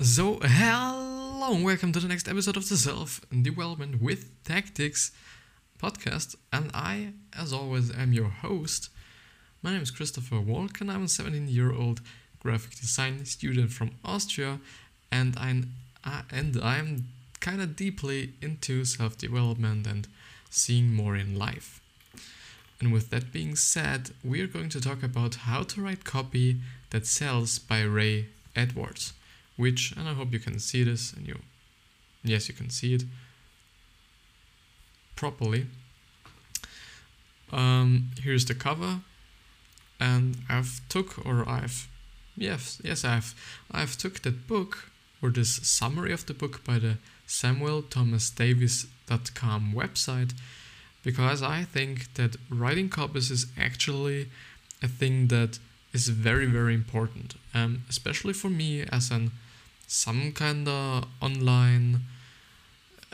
So, hello and welcome to the next episode of the Self Development with Tactics podcast. And I, as always, am your host. My name is Christopher Walk, and I'm a 17 year old graphic design student from Austria. And I'm, and I'm kind of deeply into self development and seeing more in life. And with that being said, we are going to talk about how to write copy that sells by Ray Edwards which, and I hope you can see this, and you, yes, you can see it properly. Um, here's the cover, and I've took, or I've, yes, yes, I've, I've took that book, or this summary of the book by the SamuelThomasDavis.com website, because I think that writing copies is actually a thing that is very, very important, um, especially for me as an some kind of online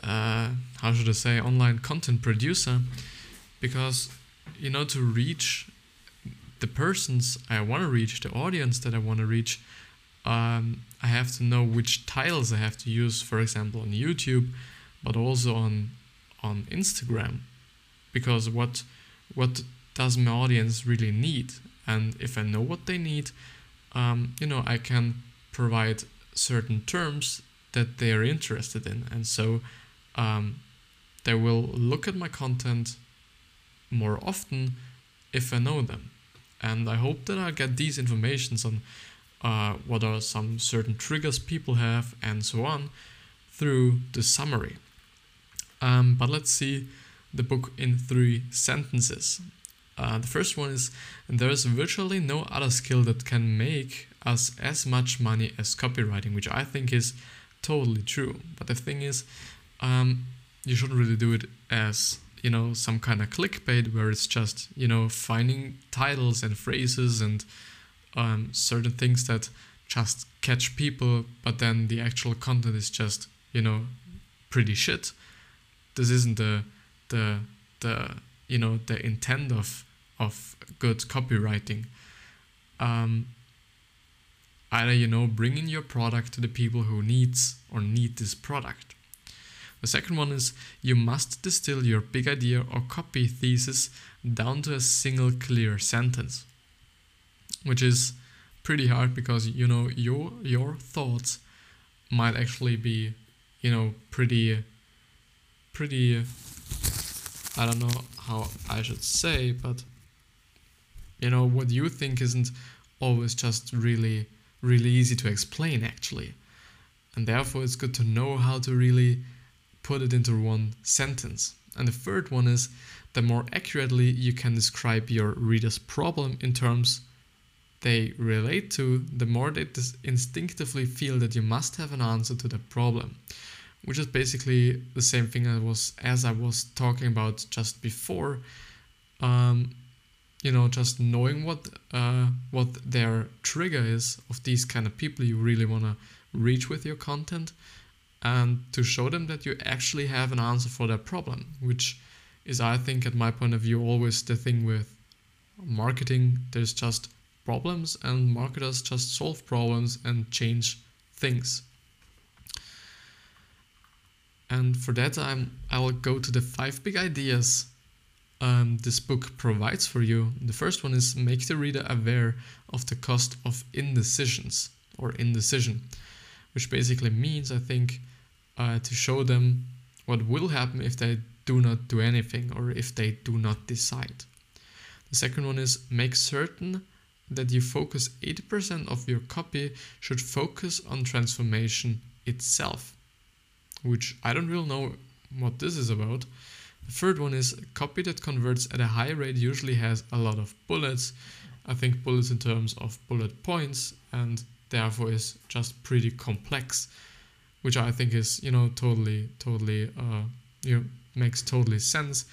uh, how should I say online content producer because you know to reach the persons I want to reach the audience that I want to reach um, I have to know which titles I have to use for example on YouTube but also on on Instagram because what what does my audience really need? And if I know what they need um, you know I can provide certain terms that they are interested in. And so um, they will look at my content more often if I know them. And I hope that I get these informations on uh, what are some certain triggers people have and so on through the summary. Um, but let's see the book in three sentences. Uh, the first one is There is virtually no other skill that can make us as much money as copywriting, which I think is totally true. But the thing is, um, you shouldn't really do it as you know some kind of clickbait where it's just you know finding titles and phrases and um, certain things that just catch people, but then the actual content is just you know pretty shit. This isn't the the the you know the intent of of good copywriting. Um, either you know bringing your product to the people who needs or need this product. The second one is you must distill your big idea or copy thesis down to a single clear sentence which is pretty hard because you know your your thoughts might actually be you know pretty pretty I don't know how I should say but you know what you think isn't always just really really easy to explain actually. And therefore, it's good to know how to really put it into one sentence. And the third one is the more accurately you can describe your reader's problem in terms they relate to, the more they instinctively feel that you must have an answer to the problem. Which is basically the same thing I was as I was talking about just before. Um, you know just knowing what uh, what their trigger is of these kind of people you really want to reach with your content and to show them that you actually have an answer for their problem which is i think at my point of view always the thing with marketing. There's just problems and marketers just solve problems and change things. And for that i'm i will go to the five big ideas um, this book provides for you. The first one is make the reader aware of the cost of indecisions or indecision, which basically means, I think, uh, to show them what will happen if they do not do anything or if they do not decide. The second one is make certain that you focus 80% of your copy should focus on transformation itself, which I don't really know what this is about the third one is copy that converts at a high rate usually has a lot of bullets. I think bullets in terms of bullet points and therefore is just pretty complex, which I think is, you know, totally, totally, uh, you know, makes totally sense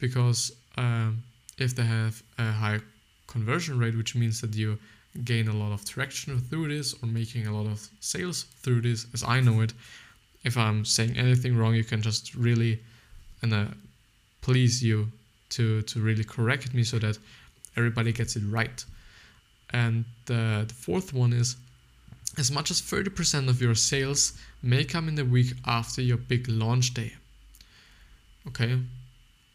because um, if they have a high conversion rate, which means that you gain a lot of traction through this or making a lot of sales through this, as I know it. If I'm saying anything wrong, you can just really and please you to to really correct me so that everybody gets it right. And uh, the fourth one is as much as 30% of your sales may come in the week after your big launch day. Okay.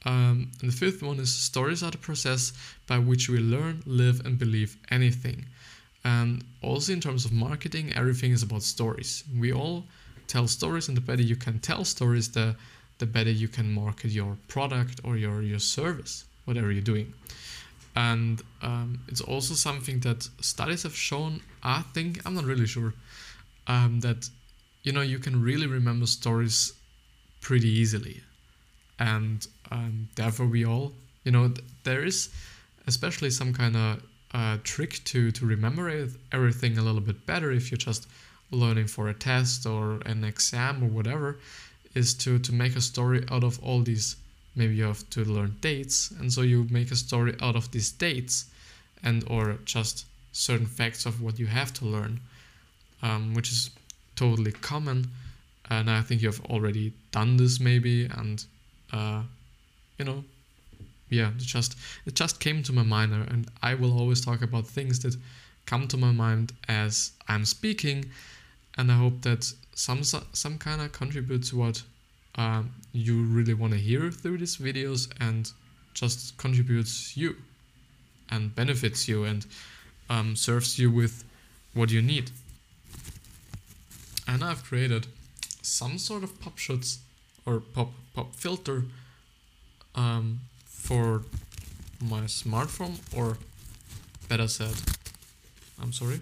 Um, and the fifth one is stories are the process by which we learn, live, and believe anything. And also in terms of marketing, everything is about stories. We all tell stories, and the better you can tell stories, the the better you can market your product or your your service, whatever you're doing. And um, it's also something that studies have shown. I think I'm not really sure um, that you know you can really remember stories pretty easily, and um, therefore we all you know th- there is especially some kind of uh, trick to to remember everything a little bit better if you're just learning for a test or an exam or whatever is to to make a story out of all these. Maybe you have to learn dates and so you make a story out of these dates and or just certain facts of what you have to learn um, which is totally common. And i think you have already done this maybe and uh, you know yeah it just it just came to my mind and i will always talk about things that come to my mind as i'm speaking. And i hope that some some kind of contribute to what um, you really want to hear through these videos and just contributes you and benefits you and um, serves you with what you need. And I've created some sort of pop shots or pop pop filter um, for my smartphone or better said I'm sorry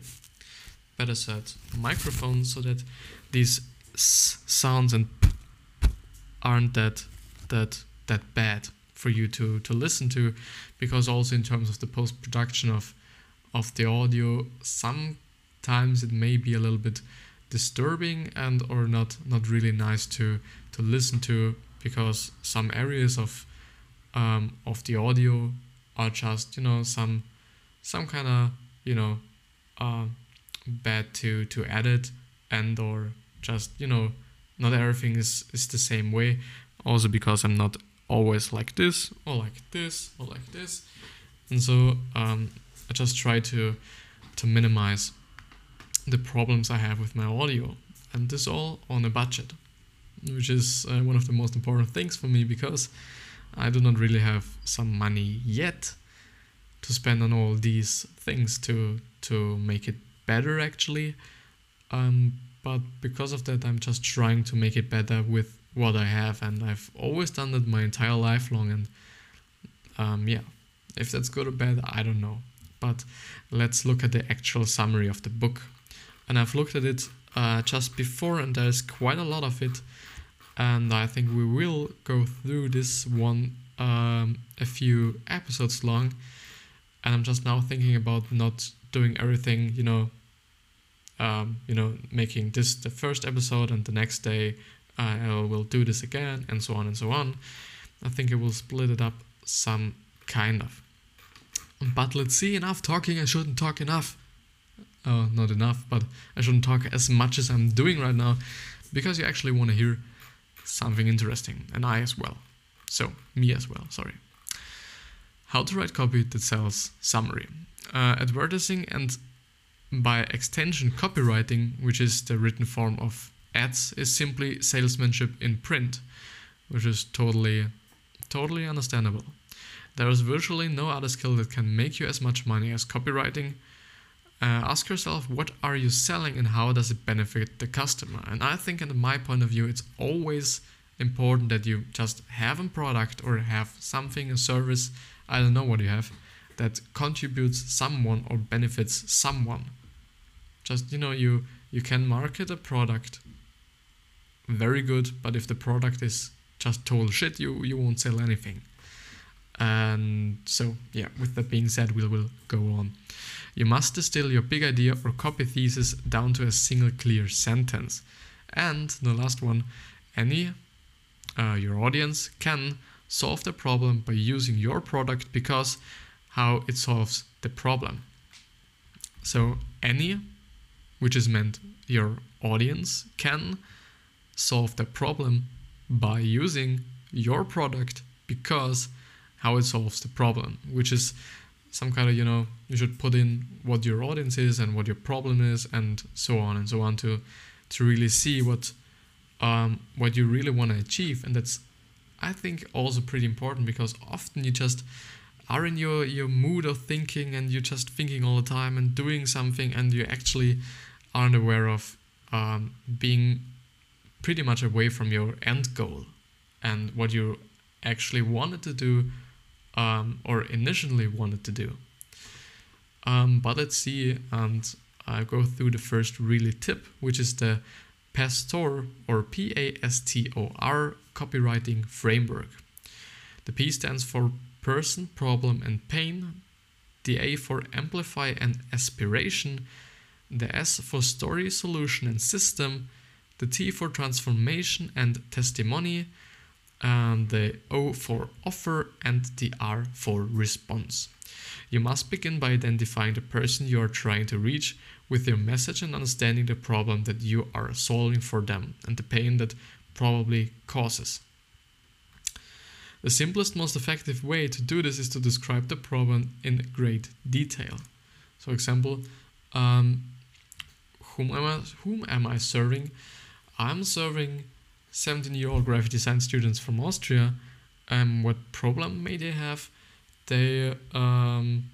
better said microphone so that these sounds and aren't that that that bad for you to to listen to because also in terms of the post production of of the audio sometimes it may be a little bit disturbing and or not not really nice to to listen to because some areas of um, of the audio are just you know some some kind of you know uh, bad to to edit and or just you know not everything is, is the same way. Also because I'm not always like this or like this or like this. And so um, I just try to to minimize the problems I have with my audio. And this all on a budget, which is uh, one of the most important things for me because I do not really have some money yet to spend on all these things to to make it better actually. Um, but because of that i'm just trying to make it better with what i have and i've always done that my entire life long and um, yeah. If that's good or bad i don't know. But let's look at the actual summary of the book. And i've looked at it uh, just before and there's quite a lot of it and i think we will go through this one um, a few episodes long. And i'm just now thinking about not doing everything you know um, you know, making this the first episode and the next day uh, I will do this again and so on and so on. I think it will split it up some kind of. But let's see, enough talking, I shouldn't talk enough. Oh, not enough, but I shouldn't talk as much as I'm doing right now because you actually want to hear something interesting, and I as well. So, me as well, sorry. How to write copy that sells summary. Uh, advertising and by extension, copywriting, which is the written form of ads, is simply salesmanship in print, which is totally, totally understandable. There is virtually no other skill that can make you as much money as copywriting. Uh, ask yourself, what are you selling and how does it benefit the customer? And I think, in my point of view, it's always important that you just have a product or have something, a service, I don't know what you have, that contributes someone or benefits someone. Just you know you you can market a product very good but if the product is just total shit you you won't sell anything. And so yeah with that being said we will go on. You must distill your big idea or copy thesis down to a single clear sentence. And the last one any uh, your audience can solve the problem by using your product because how it solves the problem. So any which is meant your audience can solve the problem by using your product because how it solves the problem, which is some kind of you know you should put in what your audience is and what your problem is and so on and so on to to really see what um, what you really want to achieve. And that's I think also pretty important because often you just are in your your mood of thinking and you're just thinking all the time and doing something and you actually aren't aware of um, being pretty much away from your end goal and what you actually wanted to do um, or initially wanted to do. Um, but let's see and I go through the first really tip, which is the PASTOR or P A S T O R copywriting framework. The P stands for person, problem, and pain. The A for amplify and aspiration. The S for story, solution, and system. The T for transformation and testimony. And the O for offer and the R for response. You must begin by identifying the person you are trying to reach with your message and understanding the problem that you are solving for them and the pain that probably causes. The simplest, most effective way to do this is to describe the problem in great detail. So, example, um, whom am I, whom am I serving? I'm serving 17 year old graphic design students from Austria. Um, what problem may they have? They, um,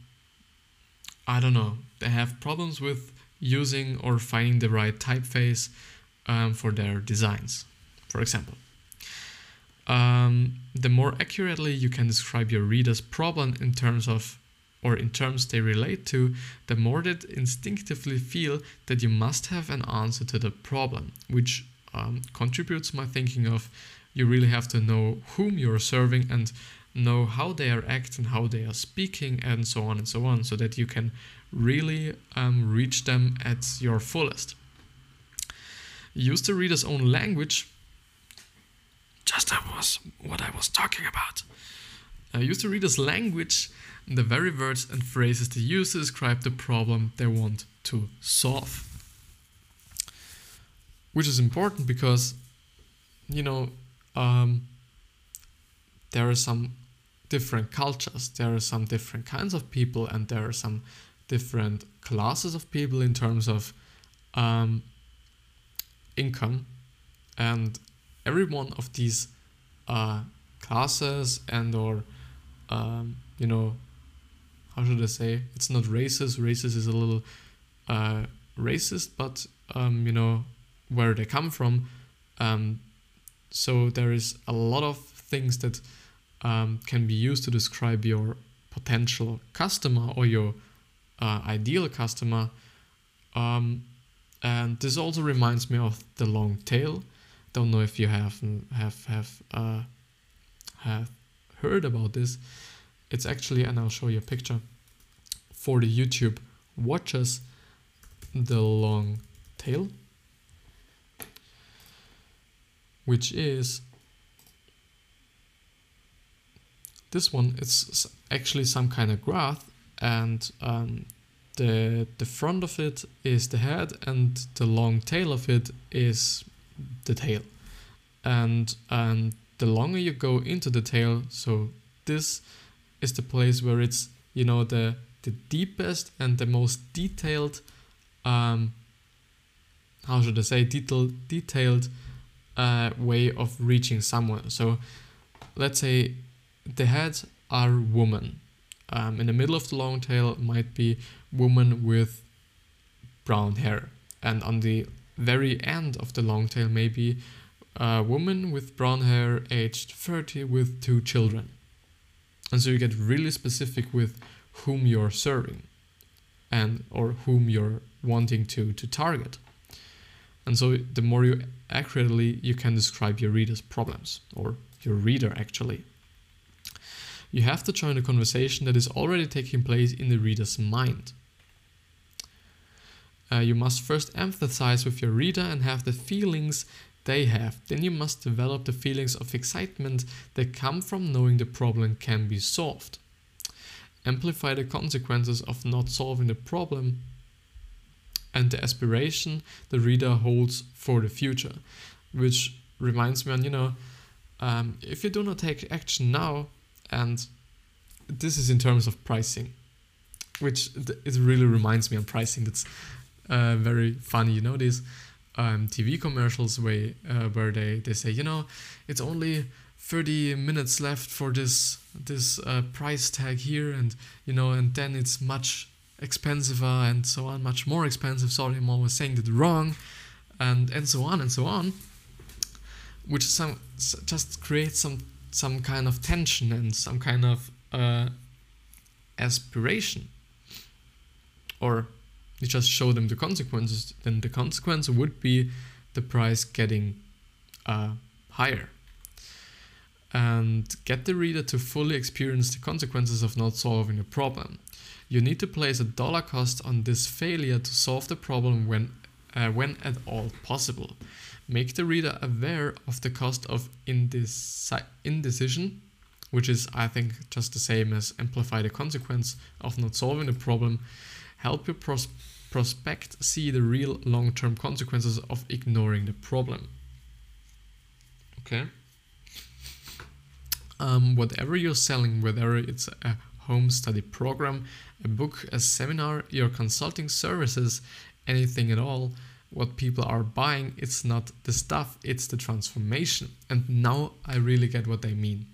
I don't know, they have problems with using or finding the right typeface um, for their designs, for example. Um, the more accurately you can describe your reader's problem in terms of or in terms they relate to, the more they instinctively feel that you must have an answer to the problem, which um, contributes my thinking of you really have to know whom you're serving and know how they are acting, how they are speaking, and so on and so on, so that you can really um, reach them at your fullest. Use the reader's own language. Just that was what I was talking about. I used to read reader's language, the very words and phrases they use to describe the problem they want to solve. Which is important because, you know, um, there are some different cultures, there are some different kinds of people, and there are some different classes of people in terms of um, income, and every one of these uh, classes and or um, you know how should I say it's not racist. Racist is a little uh, racist, but um, you know where they come from. Um, so there is a lot of things that um, can be used to describe your potential customer or your uh, ideal customer. Um, and this also reminds me of the long tail. Don't know if you have have have uh, have heard about this. It's actually, and I'll show you a picture for the YouTube watchers. The long tail, which is this one. It's actually some kind of graph and um, the the front of it is the head and the long tail of it is the tail. And and the longer you go into the tail so this is the place where it's you know the the deepest and the most detailed um how should i say detailed detailed uh, way of reaching someone. So let's say the heads are woman um, in the middle of the long tail might be woman with brown hair, and on the very end of the long tail maybe a woman with brown hair aged 30 with two children. And so you get really specific with whom you're serving and or whom you're wanting to to target. And so the more you accurately you can describe your reader's problems or your reader actually you have to join a conversation that is already taking place in the reader's mind. Uh, you must first empathize with your reader and have the feelings they have. Then you must develop the feelings of excitement that come from knowing the problem can be solved. Amplify the consequences of not solving the problem and the aspiration the reader holds for the future. Which reminds me on, you know, um, if you do not take action now, and this is in terms of pricing. which it really reminds me on pricing. That's uh, very funny. You know these um, TV commercials where uh, where they they say you know it's only 30 minutes left for this this uh, price tag here and you know and then it's much expensive and so on much more expensive. Sorry i'm always saying that wrong. And and so on and so on which some just creates some some kind of tension and some kind of uh, aspiration. Or you just show them the consequences then the consequence would be the price getting uh, higher and get the reader to fully experience the consequences of not solving a problem. You need to place a dollar cost on this failure to solve the problem when, uh, when at all possible. Make the reader aware of the cost of indeci- indecision, which is, I think, just the same as amplify the consequence of not solving the problem. Help your pros- prospect see the real long term consequences of ignoring the problem. Okay? um, whatever you're selling, whether it's a home study program, a book, a seminar, your consulting services, anything at all, what people are buying, it's not the stuff, it's the transformation. And now I really get what they mean.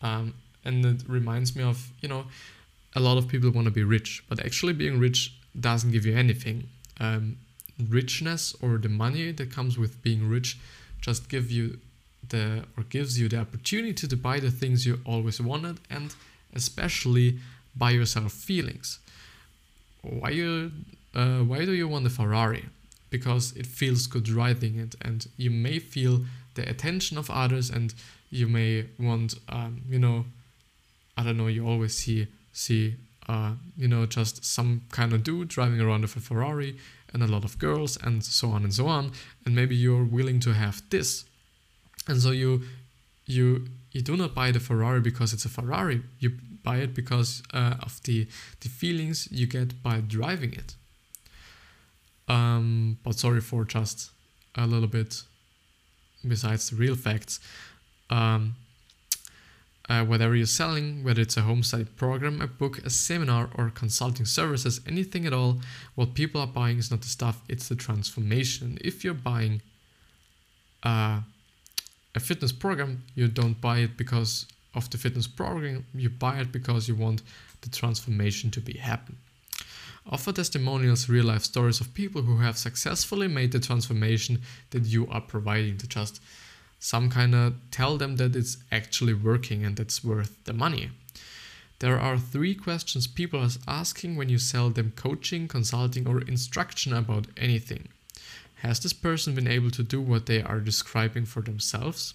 Um, and it reminds me of, you know, a lot of people want to be rich, but actually being rich doesn't give you anything. Um, richness or the money that comes with being rich just give you the or gives you the opportunity to buy the things you always wanted and especially buy yourself feelings. Why you uh, why do you want a Ferrari? Because it feels good driving it, and you may feel the attention of others, and you may want, um, you know, I don't know. You always see see, uh, you know, just some kind of dude driving around with a Ferrari, and a lot of girls, and so on and so on, and maybe you're willing to have this and so you you you do not buy the Ferrari because it's a Ferrari. You buy it because uh, of the the feelings you get by driving it. Um, but sorry for just a little bit besides the real facts. Um, uh, whatever you're selling, whether it's a home study program, a book, a seminar, or consulting services, anything at all, what people are buying is not the stuff, it's the transformation. If you're buying uh, a fitness program, you don't buy it because of the fitness program, you buy it because you want the transformation to be happen. Offer testimonials, real life stories of people who have successfully made the transformation that you are providing to just some kind of tell them that it's actually working and it's worth the money. There are three questions people are asking when you sell them coaching, consulting, or instruction about anything. Has this person been able to do what they are describing for themselves?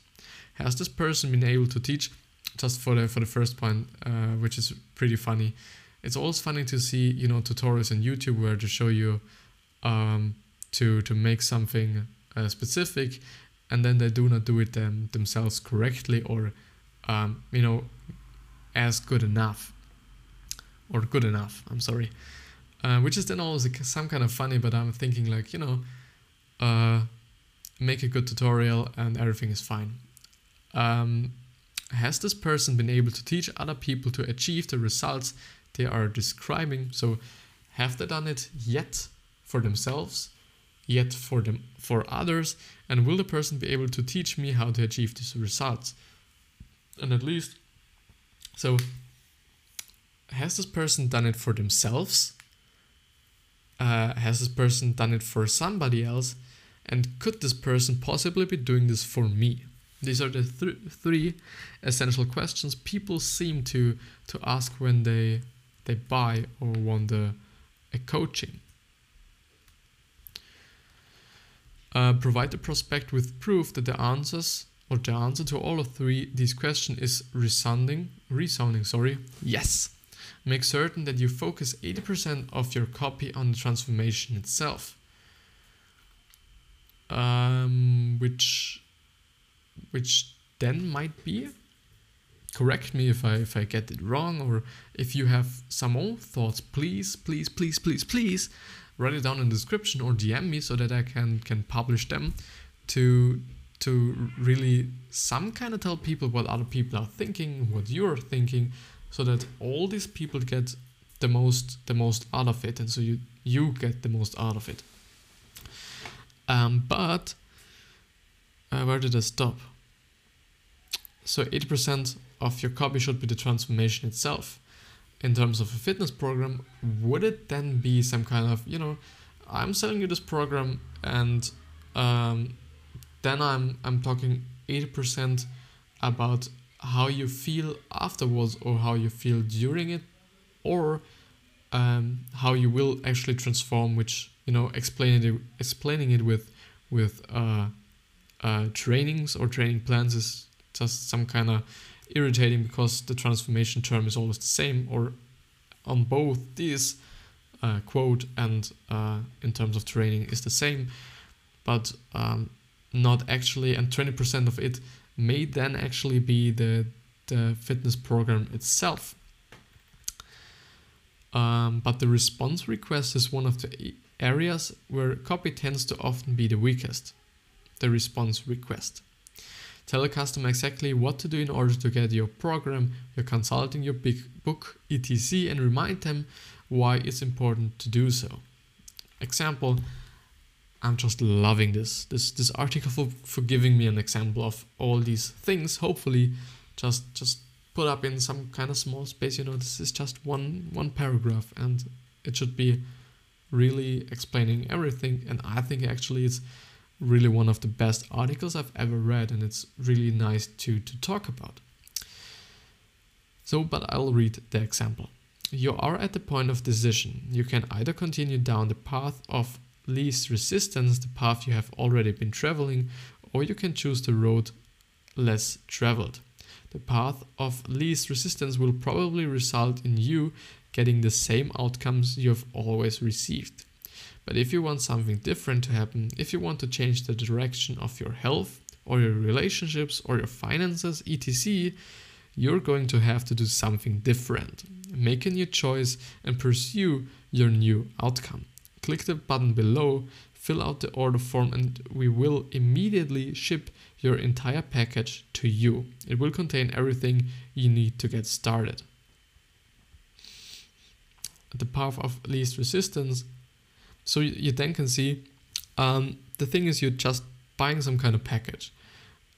Has this person been able to teach? Just for the for the first point, uh, which is pretty funny. It's always funny to see you know tutorials on YouTube where to show you um, to to make something uh, specific, and then they do not do it them, themselves correctly or um, you know as good enough or good enough. I'm sorry. Uh, which is then always some kind of funny, but I'm thinking like you know uh, make a good tutorial and everything is fine. Um, has this person been able to teach other people to achieve the results they are describing? So have they done it yet for themselves, yet for them for others, and will the person be able to teach me how to achieve these results? And at least so has this person done it for themselves? Uh, has this person done it for somebody else? And could this person possibly be doing this for me? These are the th- three essential questions people seem to, to ask when they, they buy or want a, a coaching. Uh, provide the prospect with proof that the answers or the answer to all of three these questions is resounding resounding sorry. Yes. Make certain that you focus 80% of your copy on the transformation itself. Um, which which then might be correct me if I if I get it wrong or if you have some own thoughts please please please please please write it down in the description or DM me so that I can can publish them to to really some kind of tell people what other people are thinking what you're thinking so that all these people get the most the most out of it and so you you get the most out of it um, but uh, where did I stop? So 80% of your copy should be the transformation itself. In terms of a fitness program, would it then be some kind of, you know, I'm selling you this program and um, then I'm I'm talking 80% about how you feel afterwards or how you feel during it or um, how you will actually transform which you know explaining it explaining it with with uh, uh, trainings or training plans is just some kind of irritating because the transformation term is always the same or on both these uh, quote and uh, in terms of training is the same but um, not actually and 20% of it may then actually be the the fitness program itself um, but the response request is one of the areas where copy tends to often be the weakest the response request. Tell a customer exactly what to do in order to get your program, your consulting, your big book, etc., and remind them why it's important to do so. Example, I'm just loving this. This this article for, for giving me an example of all these things. Hopefully, just just put up in some kind of small space. You know, this is just one one paragraph, and it should be really explaining everything. And I think actually it's really one of the best articles I've ever read, and it's really nice to, to talk about. So, but I'll read the example. You are at the point of decision. You can either continue down the path of least resistance, the path you have already been traveling, or you can choose the road less traveled. The path of least resistance will probably result in you getting the same outcomes you have always received. But if you want something different to happen, if you want to change the direction of your health or your relationships or your finances, etc., you're going to have to do something different. Make a new choice and pursue your new outcome. Click the button below, fill out the order form, and we will immediately ship your entire package to you. It will contain everything you need to get started. The path of least resistance so you, then can see um, the thing is you're just buying some kind of package.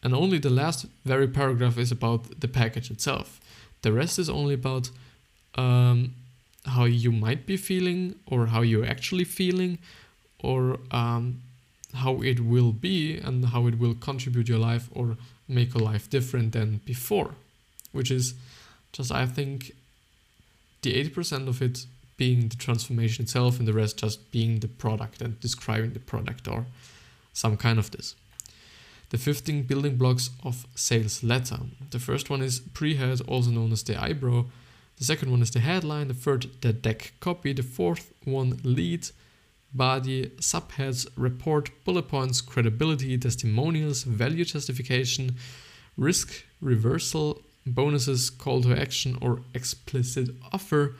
And only the last very paragraph is about the package itself. The rest is only about um, how you might be feeling or how you're actually feeling or um, how it will be and how it will contribute your life or make your life different than before. Which is just, I think, the 80% of it being the transformation itself and the rest just being the product and describing the product or some kind of this. The 15 building blocks of sales letter. The first one is pre-head, also known as the eyebrow. The second one is the headline. The third, the deck copy. The fourth one, lead, body, subheads, report, bullet points, credibility, testimonials, value justification, risk reversal, bonuses, call to action, or explicit offer.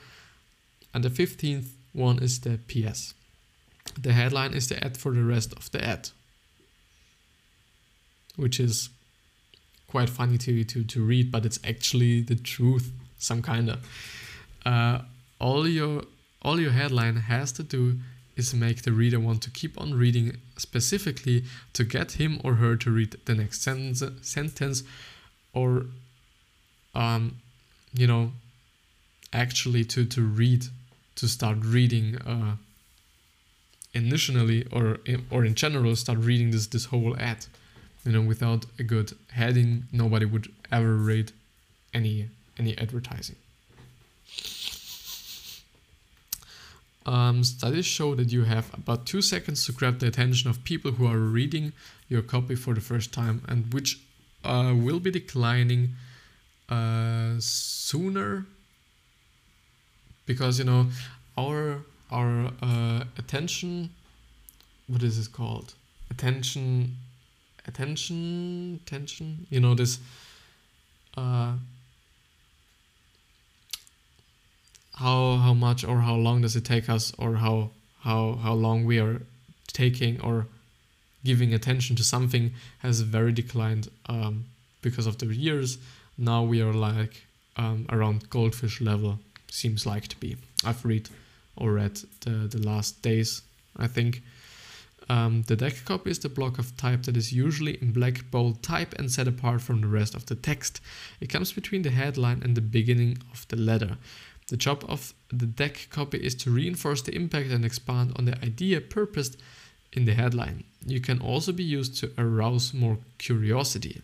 And the 15th one is the PS. The headline is the ad for the rest of the ad, which is quite funny to, to, to read, but it's actually the truth, some kind of. Uh, all your all your headline has to do is make the reader want to keep on reading specifically to get him or her to read the next sentence, sentence or um, you know actually to to read to start reading uh, initially or or in general start reading this this whole ad you know without a good heading nobody would ever read any any advertising. Um, studies show that you have about two seconds to grab the attention of people who are reading your copy for the first time and which uh, will be declining uh, sooner because you know our our uh, attention what is it called? Attention attention attention? You know this uh, how how much or how long does it take us or how how how long we are taking or giving attention to something has very declined um, because of the years. Now we are like um, around goldfish level seems like to be. I've read or read the, the last days, I think. Um, the deck copy is the block of type that is usually in black bold type and set apart from the rest of the text. It comes between the headline and the beginning of the letter. The job of the deck copy is to reinforce the impact and expand on the idea purposed in the headline. You can also be used to arouse more curiosity.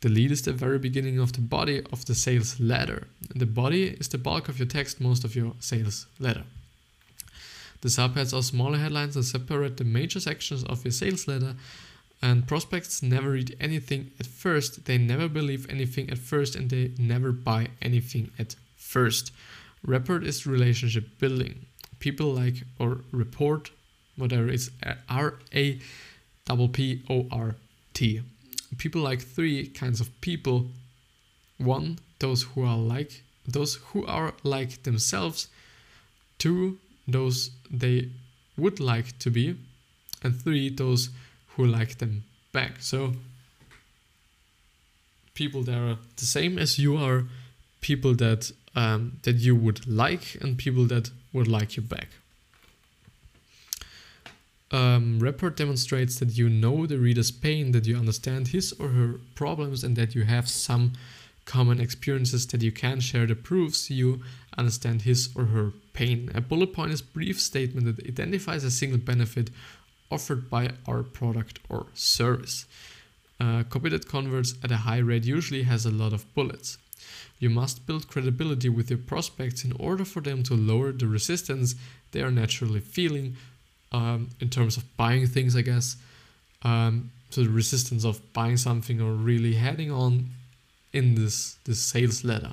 The lead is the very beginning of the body of the sales letter. The body is the bulk of your text, most of your sales letter. The subheads are smaller headlines that separate the major sections of your sales letter, and prospects never read anything at first, they never believe anything at first, and they never buy anything at first. Rapport is relationship building. People like or report, whatever it's uh, R A double P O R T. People like three kinds of people. One, those who are like those who are like themselves. Two, those they would like to be, and three, those who like them back. So, people that are the same as you are, people that um, that you would like, and people that would like you back. Um, rapport demonstrates that you know the reader's pain, that you understand his or her problems, and that you have some common experiences that you can share that proves you understand his or her pain. A bullet point is brief statement that identifies a single benefit offered by our product or service. Uh, copy that converts at a high rate usually has a lot of bullets. You must build credibility with your prospects in order for them to lower the resistance they are naturally feeling um, in terms of buying things, I guess. Um, so the resistance of buying something or really heading on in this, this sales letter.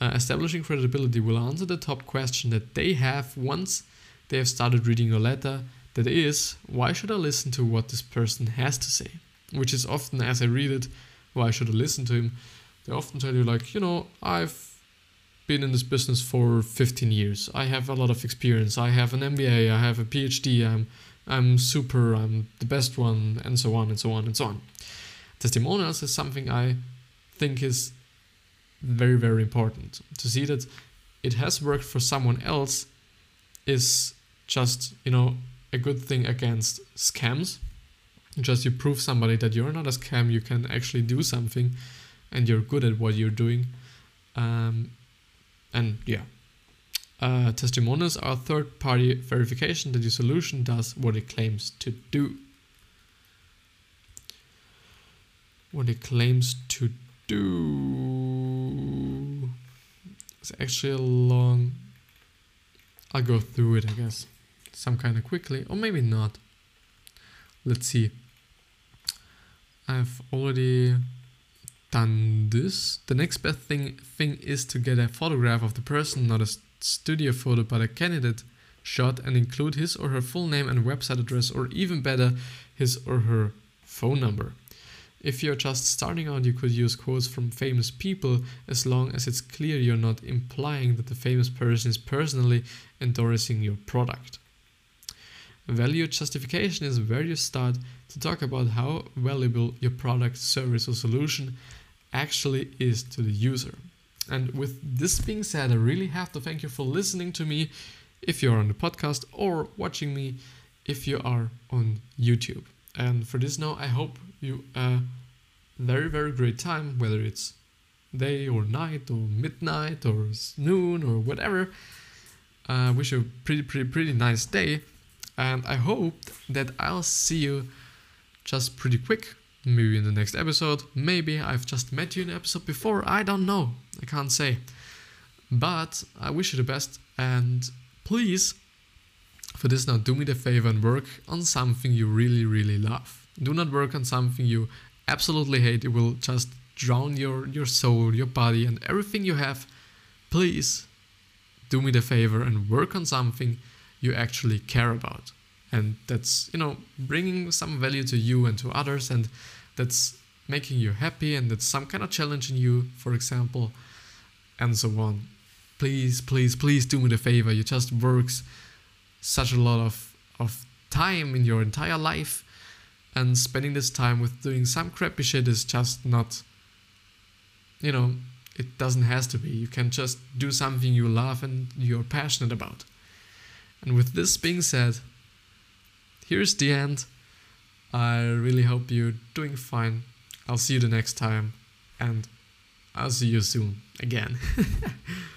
Uh, establishing credibility will answer the top question that they have once they have started reading your letter. That is, why should I listen to what this person has to say? Which is often, as I read it, why should I listen to him? They often tell you, like, you know, I've been in this business for 15 years. I have a lot of experience. I have an MBA. I have a PhD. I'm, I'm super. I'm the best one, and so on and so on and so on testimonials is something I think is very, very important. To see that it has worked for someone else is just, you know, a good thing against scams. Just you prove somebody that you're not a scam, you can actually do something and you're good at what you're doing. Um, and yeah. Uh, testimonials are third party verification that your solution does what it claims to do. what it claims to do. It's actually a long. I'll go through it, I guess, some kind of quickly, or maybe not. Let's see. I've already done this. The next best thing thing is to get a photograph of the person, not a studio photo, but a candidate shot, and include his or her full name and website address, or even better, his or her phone number. If you're just starting out, you could use quotes from famous people as long as it's clear you're not implying that the famous person is personally endorsing your product. Value justification is where you start to talk about how valuable your product, service, or solution actually is to the user. And with this being said, I really have to thank you for listening to me if you're on the podcast or watching me if you are on YouTube. And for this now, I hope you a very, very great time, whether it's day or night or midnight or noon or whatever. I uh, wish you a pretty, pretty, pretty nice day. And I hope that I'll see you just pretty quick, maybe in the next episode. Maybe I've just met you in an episode before. I don't know. I can't say. But I wish you the best. And please, for this now, do me the favor and work on something you really, really love. Do not work on something you absolutely hate. It will just drown your, your soul, your body, and everything you have. Please do me the favor and work on something you actually care about. And that's, you know, bringing some value to you and to others, and that's making you happy, and that's some kind of challenge in you, for example, and so on. Please, please, please do me the favor. You just works such a lot of, of time in your entire life and spending this time with doing some crappy shit is just not you know It doesn't has to be. You can just do something you love and you're passionate about. And with this being said, here's the end. I really hope you're doing fine. I'll see you the next time and I'll see you soon again.